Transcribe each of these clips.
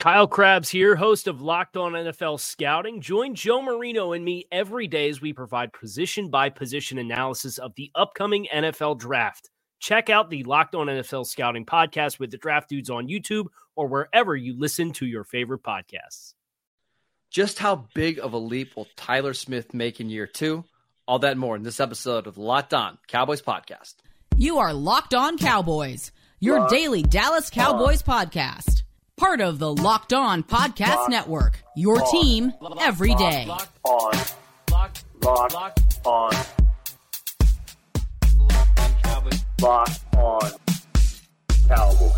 Kyle Crabbs here, host of Locked On NFL Scouting. Join Joe Marino and me every day as we provide position by position analysis of the upcoming NFL draft. Check out the Locked On NFL Scouting podcast with the draft dudes on YouTube or wherever you listen to your favorite podcasts. Just how big of a leap will Tyler Smith make in year two? All that more in this episode of Locked On Cowboys podcast. You are Locked On Cowboys, your Locked daily Dallas Cowboys on. podcast part of the Locked On Podcast Locked Network. Your on. team every day. Locked on. Locked, locked, on. Locked on Cowboys.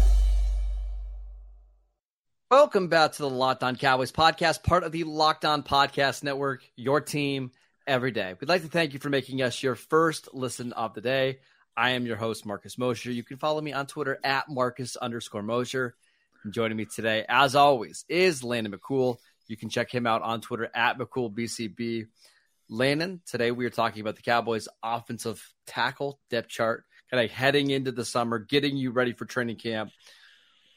Welcome back to the Locked On Cowboys podcast, part of the Locked On Podcast Network. Your team every day. We'd like to thank you for making us your first listen of the day. I am your host, Marcus Mosher. You can follow me on Twitter at Marcus underscore Mosher. And joining me today, as always, is Landon McCool. You can check him out on Twitter at McCoolBCB. Landon, today we are talking about the Cowboys' offensive tackle depth chart, kind of heading into the summer, getting you ready for training camp.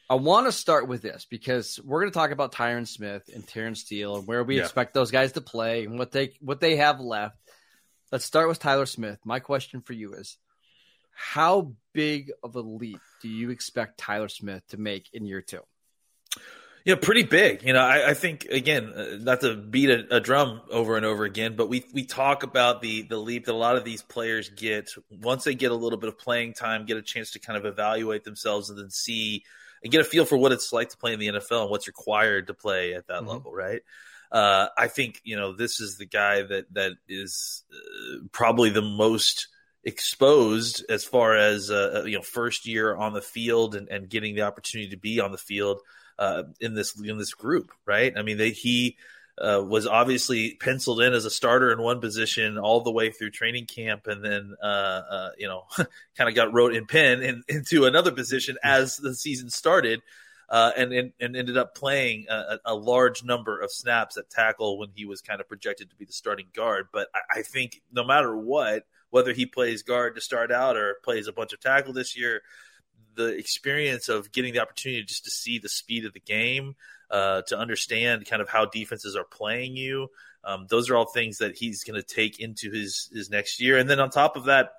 I want to start with this because we're going to talk about Tyron Smith and Terence Steele and where we yeah. expect those guys to play and what they what they have left. Let's start with Tyler Smith. My question for you is how big of a leap do you expect Tyler Smith to make in year two? Yeah, pretty big. You know, I, I think again, uh, not to beat a, a, drum over and over again, but we we talk about the the leap that a lot of these players get once they get a little bit of playing time, get a chance to kind of evaluate themselves, and then see and get a feel for what it's like to play in the NFL and what's required to play at that mm-hmm. level, right? Uh, I think you know this is the guy that that is uh, probably the most exposed as far as uh, uh, you know first year on the field and, and getting the opportunity to be on the field uh, in this in this group right i mean they, he uh, was obviously penciled in as a starter in one position all the way through training camp and then uh, uh, you know kind of got wrote in pen in, into another position as the season started and, and, and ended up playing a, a, large number of snaps at tackle when he was kind of projected to be the starting guard. But I, I think no matter what, whether he plays guard to start out or plays a bunch of tackle this year, the experience of getting the opportunity just to see the speed of the game, uh, to understand kind of how defenses are playing you. Um, those are all things that he's going to take into his his next year. And then on top of that,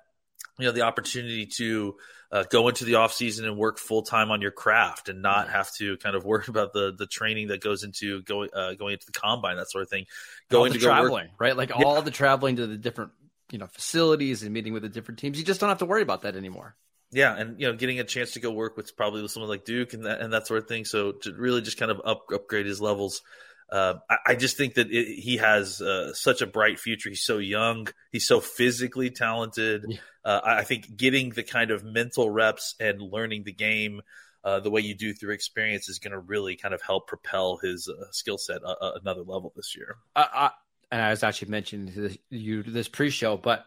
you know, the opportunity to uh, go into the off season and work full time on your craft and not have to kind of worry about the the training that goes into going uh, going into the combine that sort of thing. Going to traveling, work, right? Like yeah. all the traveling to the different you know facilities and meeting with the different teams. You just don't have to worry about that anymore. Yeah, and you know, getting a chance to go work with probably with someone like Duke and that and that sort of thing. So to really just kind of up, upgrade his levels. Uh, I, I, just think that it, he has uh, such a bright future. He's so young. He's so physically talented. Yeah. Uh, I think getting the kind of mental reps and learning the game uh, the way you do through experience is going to really kind of help propel his uh, skill set another level this year. I, and I was actually mentioning to you this pre-show, but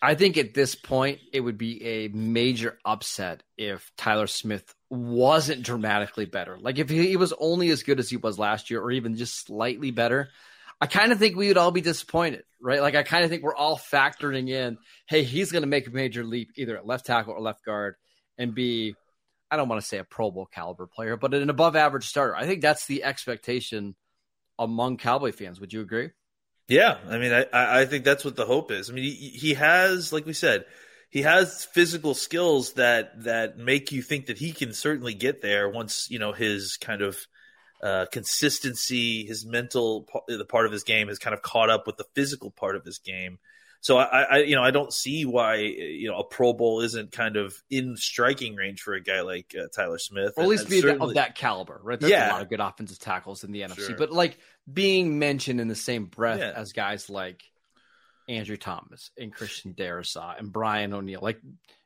I think at this point it would be a major upset if Tyler Smith wasn't dramatically better. Like if he was only as good as he was last year, or even just slightly better. I kind of think we would all be disappointed, right? Like I kind of think we're all factoring in, hey, he's going to make a major leap either at left tackle or left guard and be, I don't want to say a Pro Bowl caliber player, but an above average starter. I think that's the expectation among Cowboy fans. Would you agree? Yeah, I mean, I I think that's what the hope is. I mean, he, he has, like we said, he has physical skills that that make you think that he can certainly get there once you know his kind of uh, consistency, his mental the part of his game has kind of caught up with the physical part of his game. So I, I, you know, I don't see why you know a Pro Bowl isn't kind of in striking range for a guy like uh, Tyler Smith, or at least be of that caliber, right? There's yeah. a lot of good offensive tackles in the NFC, sure. but like being mentioned in the same breath yeah. as guys like Andrew Thomas and Christian Darrisaw and Brian O'Neill. Like,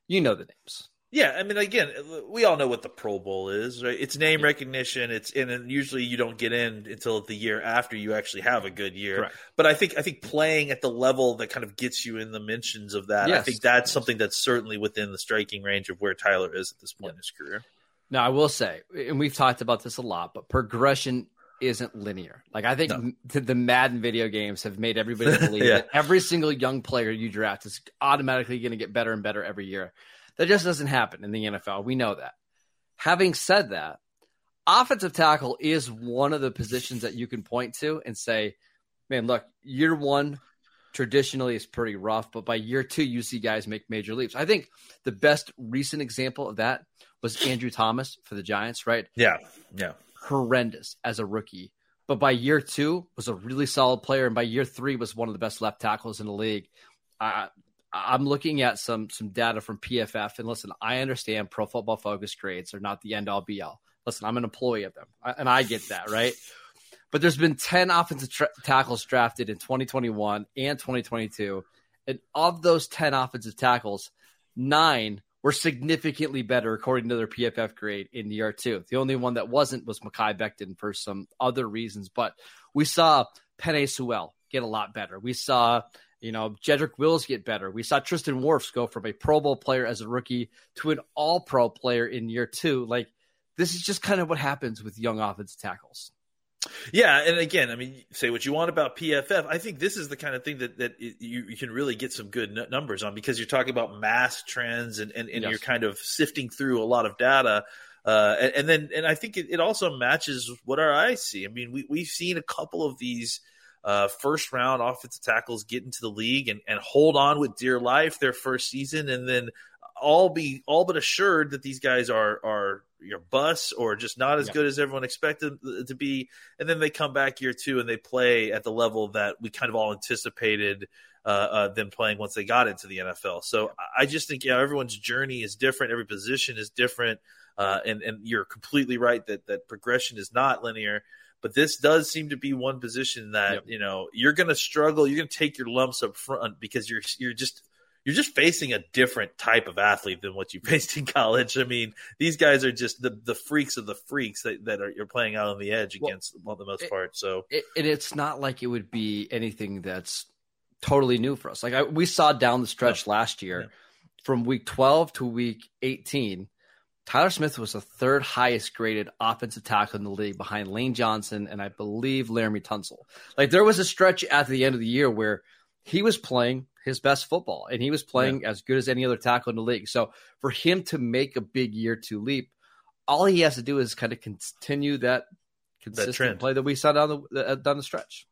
you know the names. Yeah, I mean, again, we all know what the Pro Bowl is, right? It's name recognition. It's and usually you don't get in until the year after you actually have a good year. Correct. But I think I think playing at the level that kind of gets you in the mentions of that, I think that's something that's certainly within the striking range of where Tyler is at this point in his career. Now, I will say, and we've talked about this a lot, but progression isn't linear. Like, I think No. the the Madden video games have made everybody believe Yeah. that every single young player you draft is automatically going to get better and better every year. That just doesn't happen in the NFL. We know that. Having said that, offensive tackle is one of the positions that you can point to and say, man, look, year one traditionally is pretty rough, but by year two, you see guys make major leaps. I think the best recent example of that was Andrew Thomas for the Giants, right? Yeah, yeah. Horrendous as a rookie. But by year two was a really solid player, and by year three was one of the best left tackles in the league. I, I'm looking at some some data from PFF, and listen, I understand Pro Football Focus grades are not the end all be all. Listen, I'm an employee of them, and I get that, right? But there's been 10 offensive tra- tackles drafted in 2021 and 2022, and of those 10 offensive tackles, nine were significantly better according to their PFF grade in year two. The only one that wasn't was Mekhi Becton for some other reasons, but we saw Penei Sewell get a lot better. We saw, you know, Jedrick Wills get better. We saw Tristan Wirfs go from a Pro Bowl player as a rookie to an All Pro player in year two. Like this is just kind of what happens with young offensive tackles. Yeah, and again, I mean, say what you want about PFF. I think this is the kind of thing that that you, you can really get some good n- numbers on because you're talking about mass trends and and, and Yes. you're kind of sifting through a lot of data. Uh, and, and then and I think it, it also matches what our eyes see. I mean, we we've seen a couple of these uh, first round offensive tackles get into the league and, and hold on with dear life their first season, and then all be all but assured that these guys are are your bus or just not as Yeah. good as everyone expected them to be and then they come back year two and they play at the level that we kind of all anticipated uh, uh, them playing once they got into the NFL. So I just think yeah, everyone's journey is different, every position is different, uh, and and you're completely right that that progression is not linear. But this does seem to be one position that Yep. you know you're going to struggle. You're going to take your lumps up front because you're you're just you're just facing a different type of athlete than what you faced in college. I mean, these guys are just the, the freaks of the freaks that, that are you're playing out on the edge Well, against for the most it- part. So it, and it's not like it would be anything that's totally new for us. Like I, we saw down the stretch last year, Yeah. from week 12 to week 18, Tyler Smith was the third highest graded offensive tackle in the league behind Lane Johnson and I believe Laremy Tunsil. Like there was a stretch at the end of the year where he was playing his best football and he was playing as good as any other tackle in the league. So for him to make a big year two leap, all he has to do is kind of continue that consistent trend. play that we saw down the uh, down the stretch.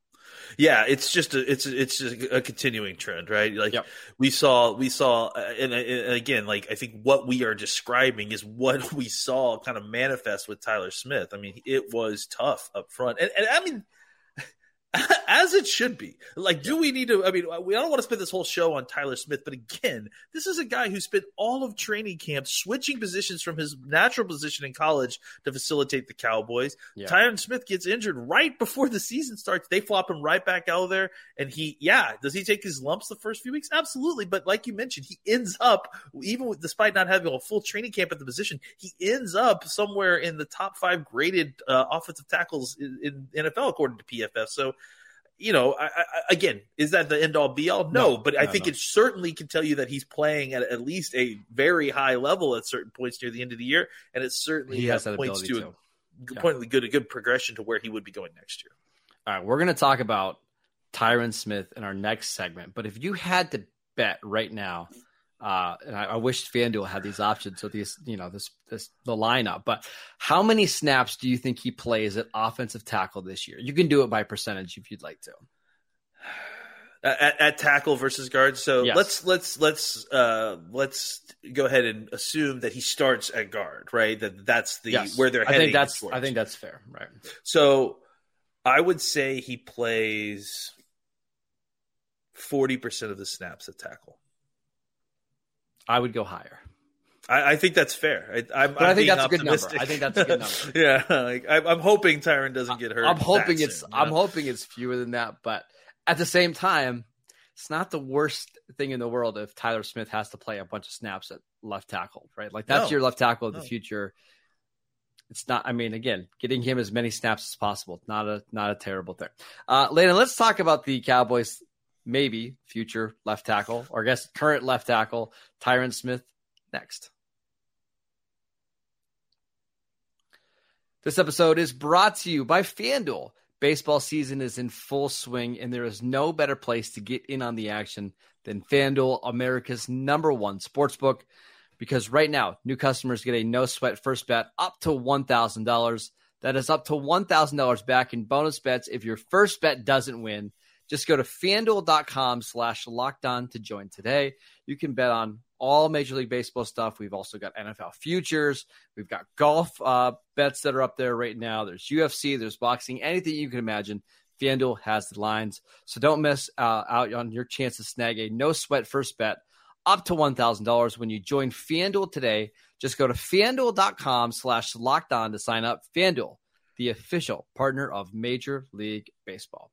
Yeah, it's just a it's a, it's just a continuing trend, right? Like Yep. we saw we saw, uh, and, and again, like I think what we are describing is what we saw kind of manifest with Tyler Smith. I mean, it was tough up front, and, and I mean. As it should be. Like, do we need to? I mean, we don't want to spend this whole show on Tyler Smith, but again, this is a guy who spent all of training camp switching positions from his natural position in college to facilitate the Cowboys. Yeah. Tyron Smith gets injured right before the season starts. They flop him right back out of there. And he, yeah, does he take his lumps the first few weeks? Absolutely. But like you mentioned, he ends up, even with, despite not having a full training camp at the position, he ends up somewhere in the top five graded uh, offensive tackles in, in NFL, according to PFF. So, you know, I, I, again, is that the end all be all? No, No, but I no, think no. it certainly can tell you that he's playing at at least a very high level at certain points near the end of the year, and it certainly He has uh, that points to too. a point good a good progression to where he would be going next year. All right, we're going to talk about Tyron Smith in our next segment. But if you had to bet right now, uh, and I, I wish FanDuel had these options, so these, you know, this, this, the lineup. But how many snaps do you think he plays at offensive tackle this year? You can do it by percentage if you'd like to. at, at tackle versus guard. So Yes. let's let's let's uh, let's go ahead and assume that he starts at guard, right? That that's the Yes. where they're I heading. think that's, towards. I think that's fair, right? so. I would say he plays forty percent of the snaps at tackle. I would go higher. I, I think that's fair. I, I'm, But I I'm think being that's a good number. I think that's a good number. yeah, like, I'm, I'm hoping Tyron doesn't get hurt. I'm hoping it's soon, I'm know? hoping it's fewer than that, but at the same time, it's not the worst thing in the world if Tyler Smith has to play a bunch of snaps at left tackle, right? Like that's no. your left tackle of the future. It's not. I mean, again, getting him as many snaps as possible. Not a not a terrible thing. Uh, Landon, let's talk about the Cowboys. Maybe future left tackle, or I guess current left tackle, Tyron Smith. Next. This episode is brought to you by FanDuel. Baseball season is in full swing, and there is no better place to get in on the action than FanDuel, America's number one sportsbook. Because right now, new customers get a no sweat first bet up to $1,000. That is up to $1,000 back in bonus bets if your first bet doesn't win. Just go to fanduel.com slash locked on to join today. You can bet on all Major League Baseball stuff. We've also got NFL futures. We've got golf uh, bets that are up there right now. There's UFC, there's boxing, anything you can imagine. FanDuel has the lines. So don't miss uh, out on your chance to snag a no sweat first bet up to $1,000 when you join FanDuel today. Just go to fanduel.com slash locked on to sign up. FanDuel, the official partner of Major League Baseball.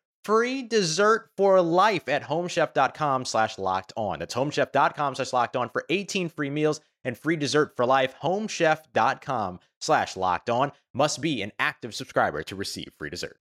free dessert for life at homechef.com slash locked on. That's homechef.com slash locked on for 18 free meals and free dessert for life. Homechef.com slash locked on must be an active subscriber to receive free dessert.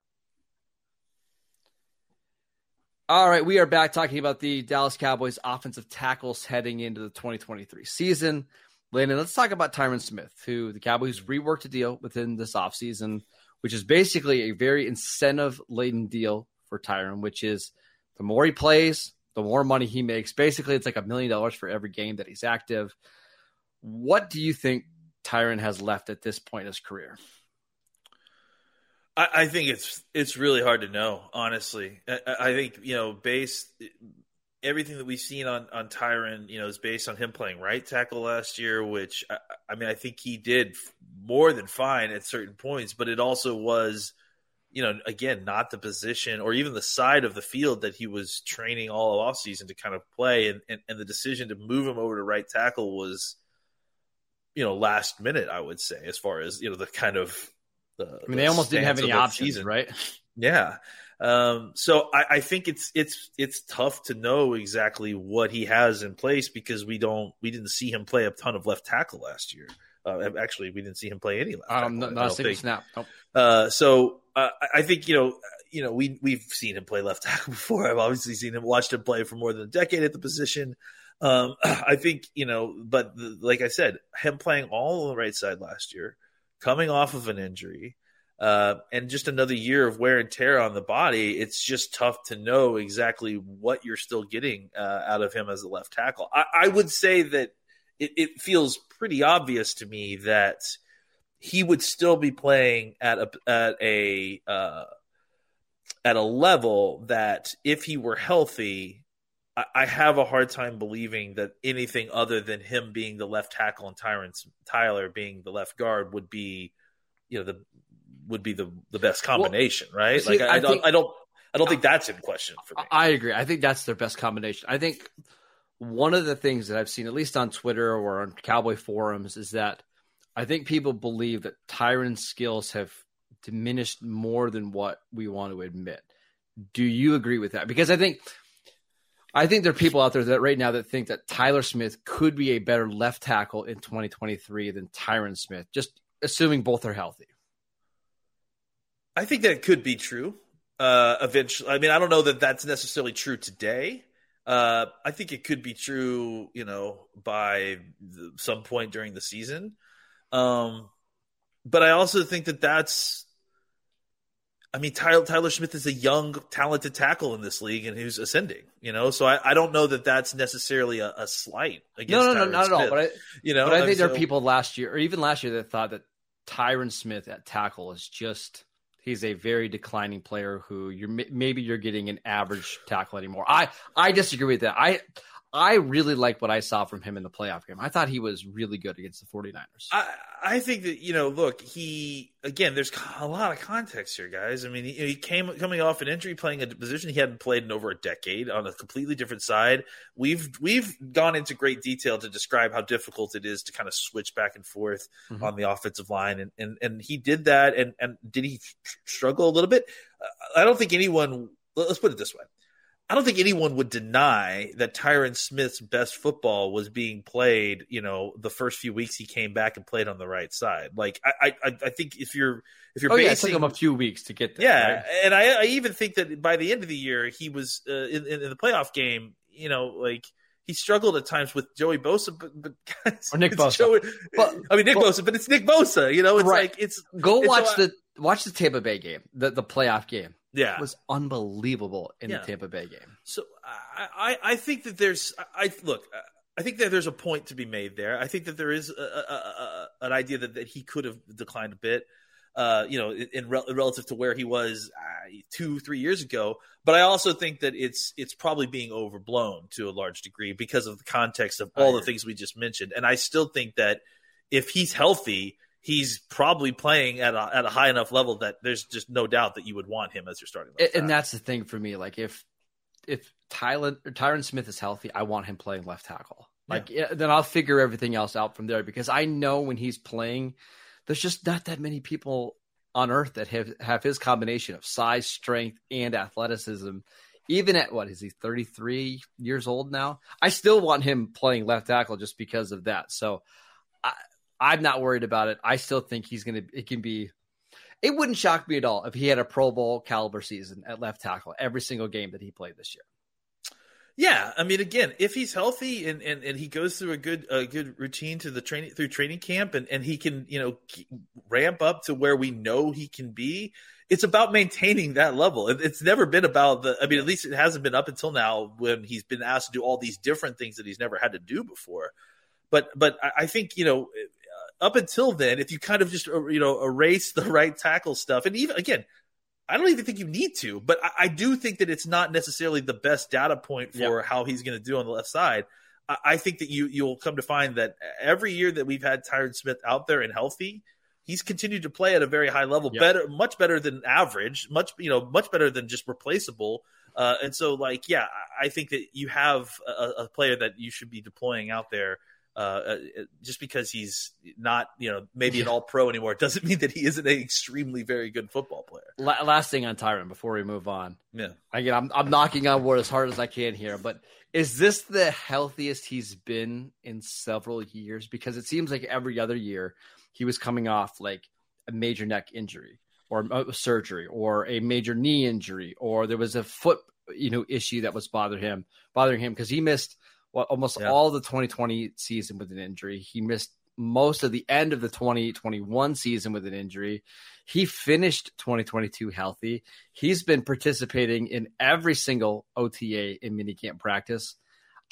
All right, we are back talking about the Dallas Cowboys offensive tackles heading into the 2023 season. Landon, let's talk about Tyron Smith, who the Cowboys reworked a deal within this offseason, which is basically a very incentive laden deal for Tyron, which is the more he plays, the more money he makes. Basically, it's like a million dollars for every game that he's active. What do you think Tyron has left at this point in his career? I, I think it's it's really hard to know, honestly. I, I, think you know, based everything that we've seen on on Tyron, you know, is based on him playing right tackle last year, which I, I mean, I think he did more than fine at certain points, but it also was you know, again, not the position or even the side of the field that he was training all of offseason to kind of play. And, and, and, the decision to move him over to right tackle was, you know, last minute, I would say, as far as, you know, the kind of. The, I mean, they almost didn't have any options, season. right? Yeah. Um, so I, I, think it's it's it's tough to know exactly what he has in place because we don't we didn't see him play a ton of left tackle last year. Uh, actually, we didn't see him play any left. Um, tackle, not, a single snap. Nope. Uh, so uh, I think you know, you know, we we've seen him play left tackle before. I've obviously seen him, watched him play for more than a decade at the position. Um, I think you know, but the, like I said, him playing all on the right side last year, coming off of an injury, uh, and just another year of wear and tear on the body, it's just tough to know exactly what you're still getting uh, out of him as a left tackle. I, I would say that it, it, feels pretty obvious to me that he would still be playing at a at a uh, at a level that if he were healthy, I, I, have a hard time believing that anything other than him being the left tackle and Tyron Tyler being the left guard would be, you know, the would be the the best combination, well, right? See, like I, I, don't, I don't I don't think that's in question for me. I agree. I think that's their best combination. I think one of the things that I've seen, at least on Twitter or on Cowboy forums, is that I think people believe that Tyron's skills have diminished more than what we want to admit. Do you agree with that? Because I think I think there are people out there that right now that think that Tyler Smith could be a better left tackle in 2023 than Tyron Smith, just assuming both are healthy. I think that could be true. Uh, eventually, I mean, I don't know that that's necessarily true today. Uh, I think it could be true, you know, by the, some point during the season. Um, but I also think that that's I mean, Tyler, Tyler Smith is a young, talented tackle in this league and who's ascending, you know? So I, I don't know that that's necessarily a, a slight against No, no, no, not Smith, at all. But I, you know, but I think there are so- people last year, or even last year, that thought that Tyron Smith at tackle is just he's a very declining player who you're maybe you're getting an average tackle anymore. I I disagree with that. I I really like what I saw from him in the playoff game. I thought he was really good against the 49ers. I, I think that you know, look, he again. There's a lot of context here, guys. I mean, he, he came coming off an injury, playing a position he hadn't played in over a decade on a completely different side. We've we've gone into great detail to describe how difficult it is to kind of switch back and forth Mhm. on the offensive line, and and and he did that. And and did he struggle a little bit? Uh, I don't think anyone. Let's put it this way. I don't think anyone would deny that Tyron Smith's best football was being played. You know, the first few weeks he came back and played on the right side. Like I, I, I think if you're if you're oh yeah, it took him a few weeks to get there. yeah, right? and I, I even think that by the end of the year he was uh, in, in the playoff game. You know, like he struggled at times with Joey Bosa, but, but guys, Or Nick Bosa. Joey- But- I mean Nick but- Bosa, but it's Nick Bosa. You know, it's Right. like it's Go so watch the watch the Tampa Bay game, the the playoff game. Yeah. Was unbelievable in Yeah. the Tampa Bay game. So I, I, I think that there's I, I look I think that there's a point to be made there. I think that there is a, a, a, an idea that, that he could have declined a bit, uh, you know, in, in rel- relative to where he was uh, two three years ago. But I also think that it's it's probably being overblown to a large degree because of the context of all the things we just mentioned. And I still think that if he's healthy. He's probably playing at a, at a high enough level that there's just no doubt that you would want him as your starting. And, left and tackle. that's the thing for me. Like if if Tylen or Tyron Smith is healthy, I want him playing left tackle. Like yeah, then I'll figure everything else out from there because I know when he's playing, there's just not that many people on earth that have have his combination of size, strength, and athleticism. Even at what is he 33 years old now? I still want him playing left tackle just because of that. So I, I'm not worried about it. I still think he's gonna. It can be it wouldn't shock me at all if he had a Pro Bowl caliber season at left tackle every single game that he played this year. Yeah, I mean, again, if he's healthy and, and, and he goes through a good a good routine to the training through training camp and, and he can you know ramp up to where we know he can be, it's about maintaining that level. It's never been about the. I mean, at least it hasn't been up until now when he's been asked to do all these different things that he's never had to do before. But but I, think you know up until then, if you kind of just uh, you know erase the right tackle stuff, and even again, I don't even think you need to, but I, I do think that it's not necessarily the best data point for how he's going to do on the left side. I, I think that you you'll come to find that every year that we've had Tyron Smith out there and healthy, he's continued to play at a very high level, Yeah. better, much better than average, much you know, much better than just replaceable. Uh, and so, like, yeah, I I think that you have a, a player that you should be deploying out there. Uh, uh, just because he's not, you know, maybe an all pro anymore, doesn't mean that he isn't an extremely very good football player. La- last thing on Tyron before we move on. Yeah. Again, I'm I'm knocking on wood as hard as I can here, but is this the healthiest he's been in several years? Because it seems like every other year he was coming off like a major neck injury or surgery or a major knee injury or there was a foot you know issue that was bothering him bothering him because he missed well, almost Yeah. all the 2020 season with an injury. He missed most of the end of the 2021 season with an injury. He finished 2022 healthy. He's been participating in every single OTA in minicamp practice.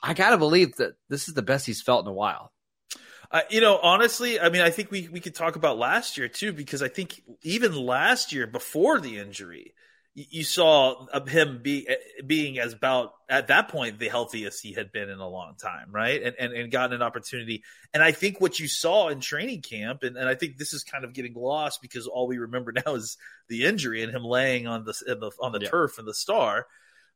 I got to believe that this is the best he's felt in a while. Uh, you know, honestly, I mean, I think we, we could talk about last year too, because I think even last year before the injury, you saw him be, being as about at that point the healthiest he had been in a long time, right? And and, and gotten an opportunity. And I think what you saw in training camp, and, and I think this is kind of getting lost because all we remember now is the injury and him laying on the in the on the Yeah. turf and the star,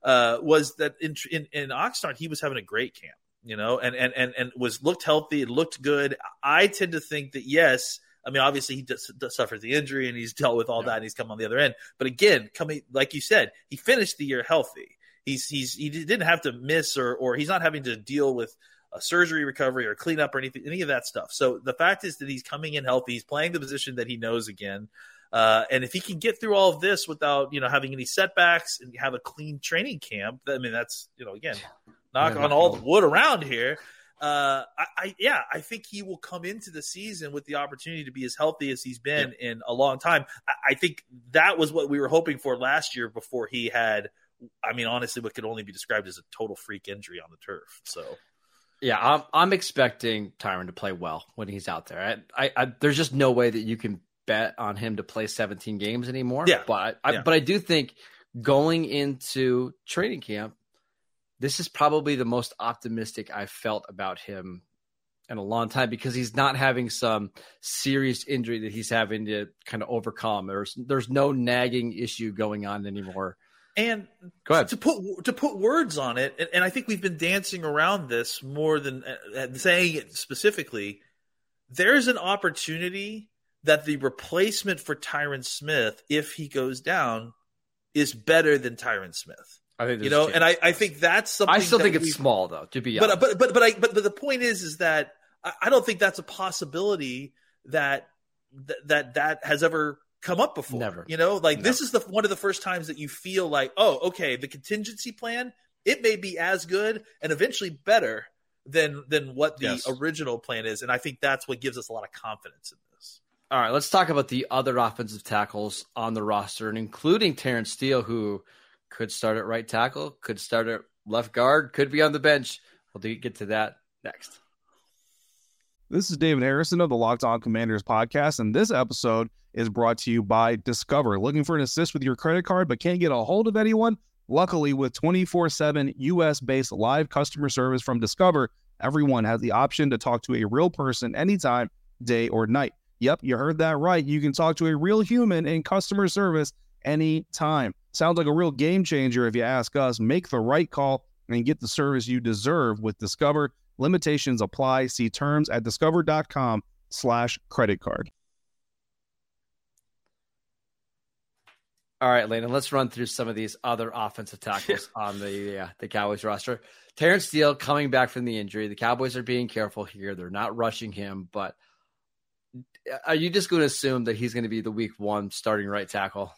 uh, was that in, in in Oxnard he was having a great camp you know, and and and and was looked healthy, looked good. I tend to think that yes, I mean obviously he does, does suffered the injury and he's dealt with all Yeah. that and he's come on the other end. But again, coming like you said, he finished the year healthy. He's he's he didn't have to miss or or he's not having to deal with a surgery recovery or cleanup or anything any of that stuff. So the fact is that he's coming in healthy. He's playing the position that he knows again. Uh, and if he can get through all of this without, you know, having any setbacks and have a clean training camp, I mean, that's, you know, again, knock Yeah, on all the wood around here. Uh, I, I, yeah, I think he will come into the season with the opportunity to be as healthy as he's been yeah. in a long time. I, I, think that was what we were hoping for last year before he had. I mean, honestly, what could only be described as a total freak injury on the turf. So, yeah, I'm I'm expecting Tyron to play well when he's out there. I, I, there's just no way that you can bet on him to play 17 games anymore. Yeah, but I, yeah. but I do think going into training camp, this is probably the most optimistic I've felt about him in a long time because he's not having some serious injury that he's having to kind of overcome. There's there's no nagging issue going on anymore. And Go ahead. to put to put words on it, and, and I think we've been dancing around this more than uh, saying it specifically. There's an opportunity that the replacement for Tyron Smith, if he goes down, is better than Tyron Smith. I think you know, and I, I think that's something. I still think it's small though. To be honest, but but but I but, but the point is is that I don't think that's a possibility that that that has ever come up before. Never. You know, like Never. this is the one of the first times that you feel like, oh, okay, the contingency plan it may be as good and eventually better than than what the yes. original plan is, and I think that's what gives us a lot of confidence in this. All right, let's talk about the other offensive tackles on the roster, and including Terence Steele, who could start at right tackle, could start at left guard, could be on the bench. We'll get to that next. This is David Harrison of the Locked On Commanders podcast, and this episode is brought to you by Discover. Looking for an assist with your credit card but can't get a hold of anyone? Luckily, with 24 7 US based live customer service from Discover, everyone has the option to talk to a real person anytime, day or night. Yep, you heard that right. You can talk to a real human in customer service anytime. Sounds like a real game changer if you ask us. Make the right call and get the service you deserve with Discover. Limitations apply. See terms at discover.com slash credit card. All right, Landon, let's run through some of these other offensive tackles on the uh, the Cowboys roster. Terence Steele coming back from the injury. The Cowboys are being careful here. They're not rushing him, but are you just going to assume that he's going to be the week one starting right tackle?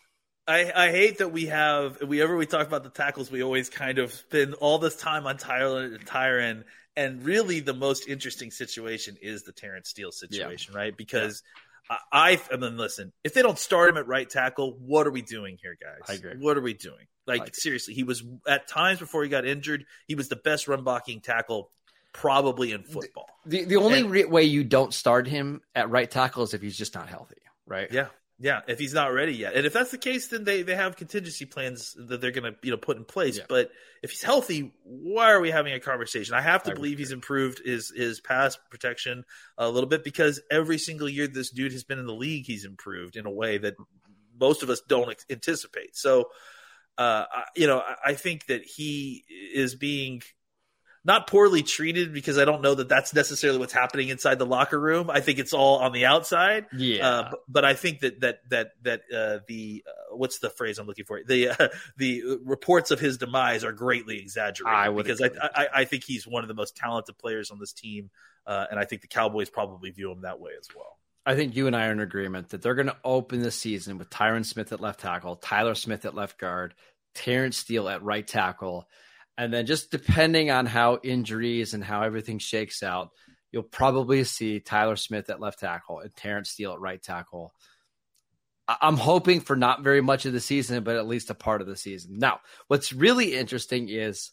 I, I hate that we have whenever we talk about the tackles, we always kind of spend all this time on Tyler and Tyron, and really the most interesting situation is the Terence Steele situation, yeah. right? Because yeah. I, I mean, listen, if they don't start him at right tackle, what are we doing here, guys? I agree. What are we doing? Like, like seriously, he was at times before he got injured, he was the best run blocking tackle probably in football. The the only and, re- way you don't start him at right tackle is if he's just not healthy, right? Yeah, yeah, if he's not ready yet, and if that's the case, then they, they have contingency plans that they're going to you know put in place. Yeah. But if he's healthy, why are we having a conversation? I have to I believe he's improved his his pass protection a little bit because every single year this dude has been in the league, he's improved in a way that most of us don't anticipate. So, uh, you know, I think that he is being not poorly treated because I don't know that that's necessarily what's happening inside the locker room. I think it's all on the outside. Yeah, uh, but, but, I think that that that that uh, the uh, what's the phrase I'm looking for? The uh, the reports of his demise are greatly exaggerated. I because I, I, I think he's one of the most talented players on this team, uh, and I think the Cowboys probably view him that way as well. I think you and I are in agreement that they're going to open the season with Tyron Smith at left tackle, Tyler Smith at left guard, Terence Steele at right tackle and then just depending on how injuries and how everything shakes out, you'll probably see Tyler Smith at left tackle and Terence Steele at right tackle. I'm hoping for not very much of the season, but at least a part of the season. Now, what's really interesting is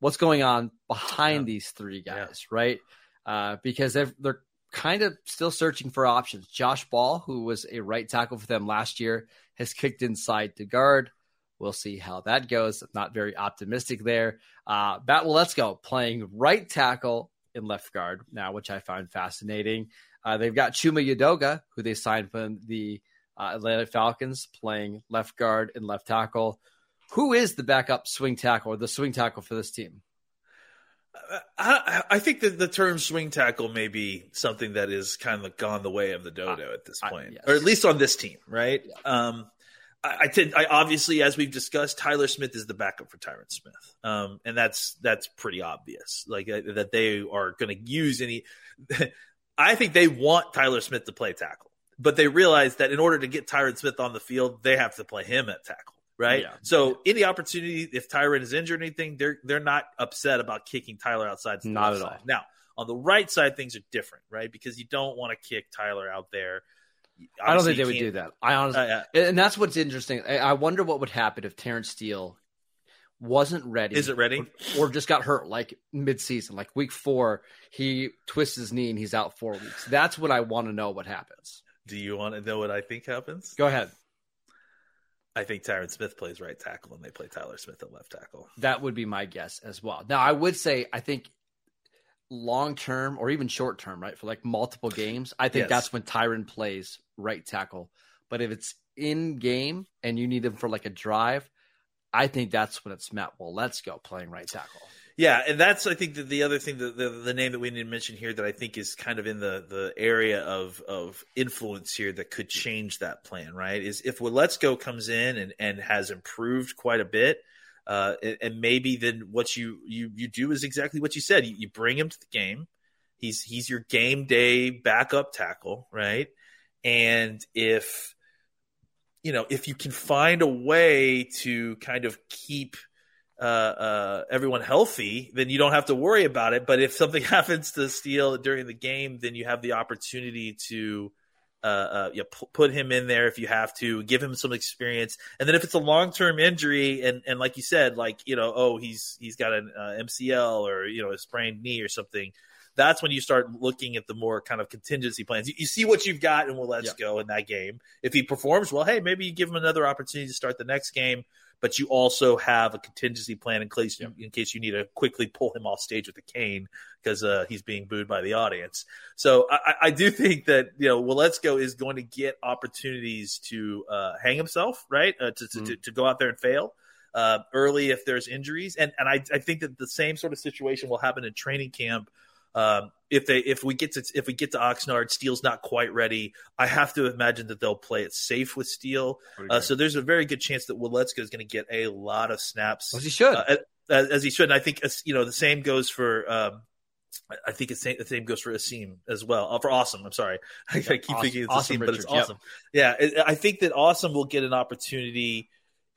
what's going on behind yeah. these three guys, yeah. right? Uh, because they're, they're kind of still searching for options. Josh Ball, who was a right tackle for them last year, has kicked inside to guard. We'll see how that goes. not very optimistic there. Uh, Matt go playing right tackle in left guard now, which I find fascinating. Uh, they've got Chuma Edoga, who they signed from the uh, Atlanta Falcons, playing left guard and left tackle. Who is the backup swing tackle or the swing tackle for this team? I, I, think that the term swing tackle may be something that is kind of gone the way of the dodo at this point, yes. or at least on this team, right? Yeah. Um, I, I, I obviously, as we've discussed, Tyler Smith is the backup for Tyron Smith, um, and that's that's pretty obvious. Like uh, that they are going to use any. I think they want Tyler Smith to play tackle, but they realize that in order to get Tyron Smith on the field, they have to play him at tackle, right? Yeah. So any opportunity, if Tyron is injured or anything, they're they're not upset about kicking Tyler outside. not at all. Now, On the right side, things are different, right? Because you don't want to kick Tyler out there. I don't think they would do that. I honestly, Uh, yeah. and that's what's interesting. I, I wonder what would happen if Terrence Steele wasn't ready. Is it ready? Or, or just got hurt like mid-season, like week four, he twists his knee and he's out four weeks. That's what I want to know. What happens? Do you want to know what I think happens? Go ahead. I think Tyron Smith plays right tackle and they play Tyler Smith at left tackle. That would be my guess as well. Now, I would say I think long term or even short term, right, for like multiple games, I think Yes. that's when Tyron plays right tackle. But if it's in game and you need him for like a drive, I think that's when it's Matt. Go playing right tackle. Yeah, and that's I think the, the other thing that the, the name that we need to mention here that I think is kind of in the the area of of influence here that could change that plan, right? Is if Waletzko comes in and and has improved quite a bit, uh, and, and maybe then what you you you do is exactly what you said. You, you bring him to the game. He's he's your game day backup tackle, right? And if you know if you can find a way to kind of keep uh, uh, everyone healthy, then you don't have to worry about it. But if something happens to Steele during the game, then you have the opportunity to uh, uh, yeah, p- put him in there if you have to, give him some experience. And then if it's a long term injury, and and like you said, like you know, oh, he's he's got an uh, MCL or you know a sprained knee or something. That's when you start looking at the more kind of contingency plans. You, you see what you've got, and well, let's Yeah. go in that game. If he performs well, hey, maybe you give him another opportunity to start the next game but you also have a contingency plan in case in case you need to quickly pull him off stage with a cane because uh, he's being booed by the audience. So I, I do think that you know Waletzko is going to get opportunities to uh, hang himself, right? Uh, to, to, to, to go out there and fail. Uh, early if there's injuries, and and I, I think that the same sort of situation will happen in training camp. Um, if they if we get to if we get to Oxnard, Steele's not quite ready. I have to imagine that they'll play it safe with Steele. Uh, so there's a very good chance that Waletzko is going to get a lot of snaps, As he should. uh, as, as he should. And I think you know the same goes for. Um, I- I think it's, the same goes for Asim as well. Uh, for Awesome, I'm sorry, I, I keep Awesome- thinking it's Awesome Asim, but it's Richards, yep. Awesome. Yeah, it, I think that Awesome will get an opportunity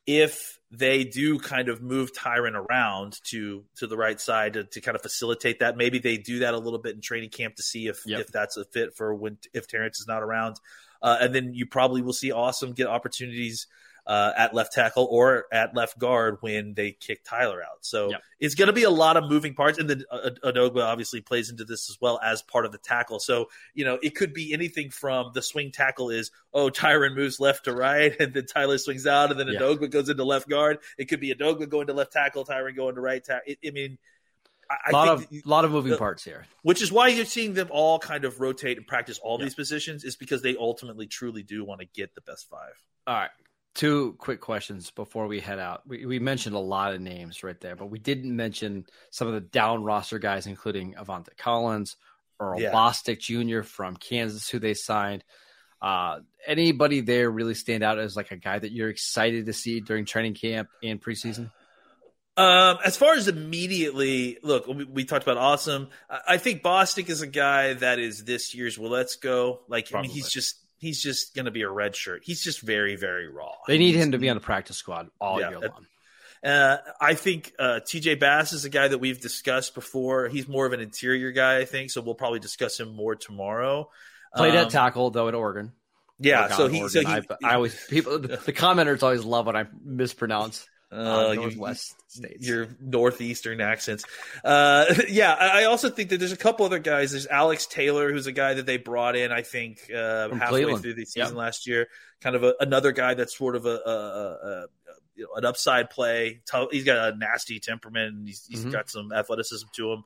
if they do kind of move Tyron around to to the right side to, to kind of facilitate that. Maybe they do that a little bit in training camp to see if Yep. if that's a fit for when if Terrence is not around. Uh, and then you probably will see Awesome get opportunities uh, at left tackle or at left guard when they kick Tyler out. So Yep. it's going to be a lot of moving parts. And then uh, Edoga obviously plays into this as well as part of the tackle. So, you know, it could be anything from the swing tackle is, oh, Tyron moves left to right, and then Tyler swings out, and then Yeah. Goes into left guard. It could be Edoga going to left tackle, Tyron going to right tackle. I mean, I, A lot of think lot of moving the- parts here. which is why you're seeing them all kind of rotate and practice all Yeah. these positions is because they ultimately truly do want to get the best five. All right. Two quick questions before we head out. We, we mentioned a lot of names right there, but we didn't mention some of the down roster guys, including Avante Collins, Earl Yeah. Bostick Jr. from Kansas, who they signed. Uh, anybody there really stand out as like a guy that you're excited to see during training camp and preseason? Um, as far as immediately, look, we, we talked about awesome. I, I think Bostick is a guy that is this year's. Well, let's go. Like, I mean, he's just he's just going to be a red shirt. He's just very very raw. They need He's- him to be on the practice squad all Yeah, year long. Uh, I think uh, TJ Bass is a guy that we've discussed before. He's more of an interior guy, I think. So we'll probably discuss him more tomorrow. Played Um, at tackle though at Oregon. Yeah, so he, so he, I, I always people the, the commenters always love when I mispronounce uh, uh, Northwest states. your northeastern accents. Uh, yeah, I also think that there's a couple other guys. There's Alex Taylor, who's a guy that they brought in. I think uh, halfway Cleveland. through the season last year, kind of a, another guy that's sort of a, a, a, you know, an upside play. He's got a nasty temperament, and he's, he's Mhm. got some athleticism to him.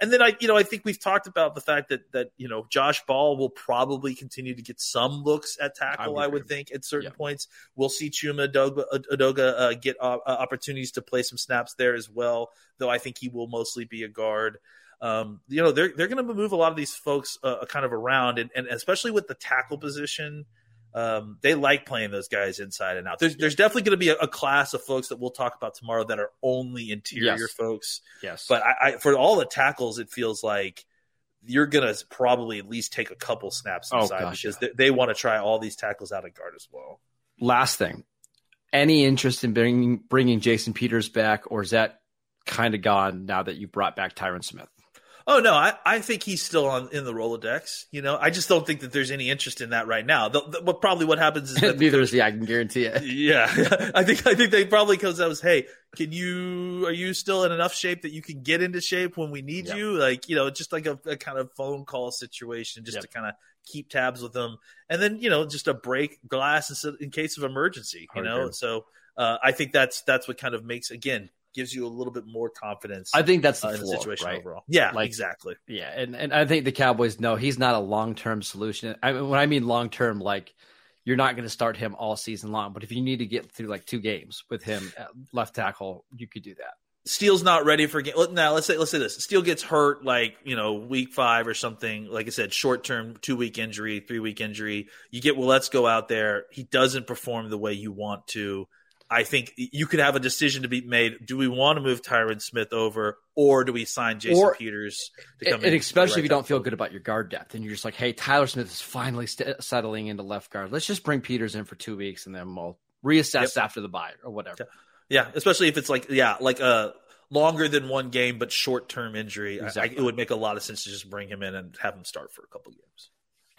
And then I, you know, I think we've talked about the fact that that you know Josh Ball will probably continue to get some looks at tackle. would I would think at certain Yeah. points we'll see Chuma Edoga, Edoga uh, get uh, uh, opportunities to play some snaps there as well. Though I think he will mostly be a guard. Um, you know, they're they're going to move a lot of these folks uh, kind of around, and, and especially with the tackle position. Um, they like playing those guys inside and out. There's, there's definitely going to be a, a class of folks that we'll talk about tomorrow that are only interior Yes. folks. yes, But I, I, for all the tackles, it feels like you're going to probably at least take a couple snaps Oh, inside gosh, because they, they want to try all these tackles out of guard as well. last thing, any interest in bringing bringing Jason Peters back, or is that kind of gone now that you brought back Tyron Smith? Oh no, I, I think he's still on in the Rolodex. You know, I just don't think that there's any interest in that right now. The, the, but probably what happens is that neither is he. I can guarantee it. Yeah, I think I think they probably comes out as, hey, can you are you still in enough shape that you can get into shape when we need yep. you? Like you know, just like a, a kind of phone call situation, just yep. to kind of keep tabs with them, and then you know, just a break glass in, in case of emergency. You Hard know, so uh, I think that's that's what kind of makes again gives you a little bit more confidence. I think that's the, uh, floor, situation right? overall. Yeah, like, exactly. Yeah, and and I think the Cowboys know he's not a long term solution. I mean, when I mean long term, like you're not going to start him all season long, but if you need to get through like two games with him at left tackle, you could do that. Steele's not ready for game. Now let's say let's say this: Steele gets hurt like you know week five or something. Like I said, short term, two week injury, three week injury. You get well, let's go out there. He doesn't perform the way you want to I think you could have a decision to be made. Do we want to move Tyron Smith over, or do we sign Jason or, Peters to come and, in? And especially right if you don't feel good about your guard depth, and you're just like, "Hey, Tyler Smith is finally st- settling into left guard. Let's just bring Peters in for two weeks, and then we'll reassess yep. after the bye or whatever." Yeah, especially if it's like yeah, like a longer than one game but short term injury. Exactly. I, it would make a lot of sense to just bring him in and have him start for a couple games.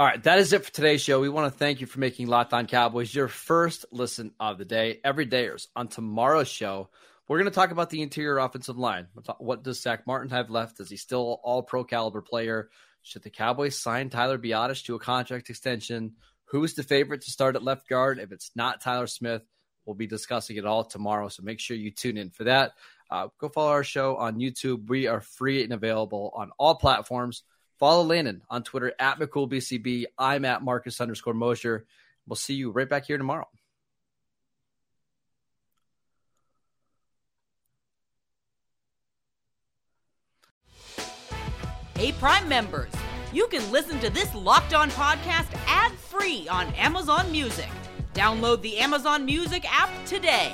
All right, that is it for today's show. We want to thank you for making Locked On Cowboys your first listen of the day. Every dayers on tomorrow's show, we're going to talk about the interior offensive line. What does Zack Martin have left? Is he still all pro caliber player? Should the Cowboys sign Tyler Biadasz to a contract extension? Who's the favorite to start at left guard? If it's not Tyler Smith, we'll be discussing it all tomorrow. So make sure you tune in for that. Uh, go follow our show on YouTube. We are free and available on all platforms. Follow Landon on Twitter at McCoolBCB. I'm at Marcus underscore Mosher. We'll see you right back here tomorrow. Hey, Prime members, you can listen to this locked on podcast ad free on Amazon Music. Download the Amazon Music app today.